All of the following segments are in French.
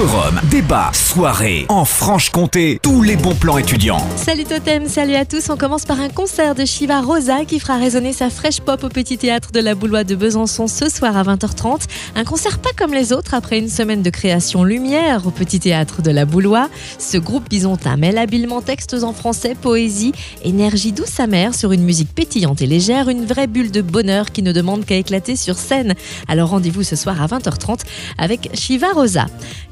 Forum, débat, soirée, en Franche-Comté, tous les bons plans étudiants. Salut Totem, salut à tous. On commence par un concert de Shiva Rosa qui fera résonner sa fraîche pop au Petit Théâtre de la Boulois de Besançon ce soir à 20h30. Un concert pas comme les autres après une semaine de création lumière au Petit Théâtre de la Boulois. Ce groupe bisontin mêle habilement textes en français, poésie, énergie douce amère sur une musique pétillante et légère, une vraie bulle de bonheur qui ne demande qu'à éclater sur scène. Alors rendez-vous ce soir à 20h30 avec Shiva Rosa.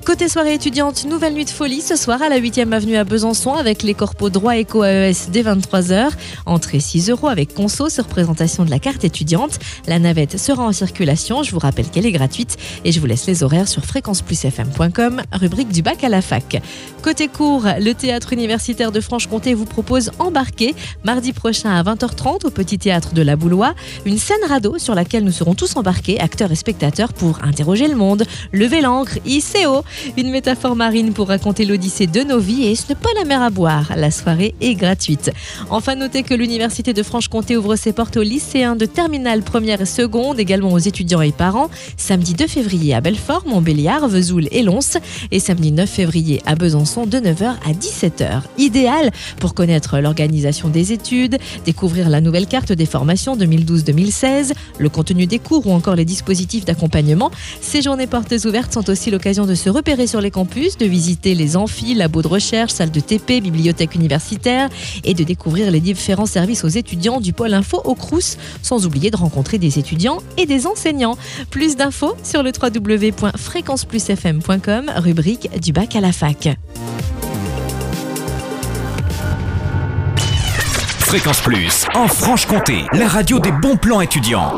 Côté soirée étudiante, nouvelle nuit de folie ce soir à la 8e avenue à Besançon avec les corpos droit éco AES dès 23h. Entrée 6 euros avec conso sur présentation de la carte étudiante. La navette sera en circulation. Je vous rappelle qu'elle est gratuite et je vous laisse les horaires sur fréquenceplusfm.com, rubrique du bac à la fac. Côté cours, le théâtre universitaire de Franche-Comté vous propose Embarquer mardi prochain à 20h30 au petit théâtre de la Boulois. Une scène radeau sur laquelle nous serons tous embarqués, acteurs et spectateurs, pour interroger le monde, lever l'encre, ICO. Une métaphore marine pour raconter l'odyssée de nos vies et ce n'est pas la mer à boire. La soirée est gratuite. Enfin, notez que l'Université de Franche-Comté ouvre ses portes aux lycéens de terminale première et seconde, également aux étudiants et parents, samedi 2 février à Belfort, Montbéliard, Vesoul et Lons, et samedi 9 février à Besançon de 9h à 17h. Idéal pour connaître l'organisation des études, découvrir la nouvelle carte des formations 2012-2016, le contenu des cours ou encore les dispositifs d'accompagnement. Ces journées portes ouvertes sont aussi l'occasion de se repérer sur les campus, de visiter les amphis, labos de recherche, salles de TP, bibliothèques universitaires et de découvrir les différents services aux étudiants du pôle info au Crous, sans oublier de rencontrer des étudiants et des enseignants. Plus d'infos sur le www.fréquenceplusfm.com, rubrique du bac à la fac. Fréquence Plus, en Franche-Comté, la radio des bons plans étudiants.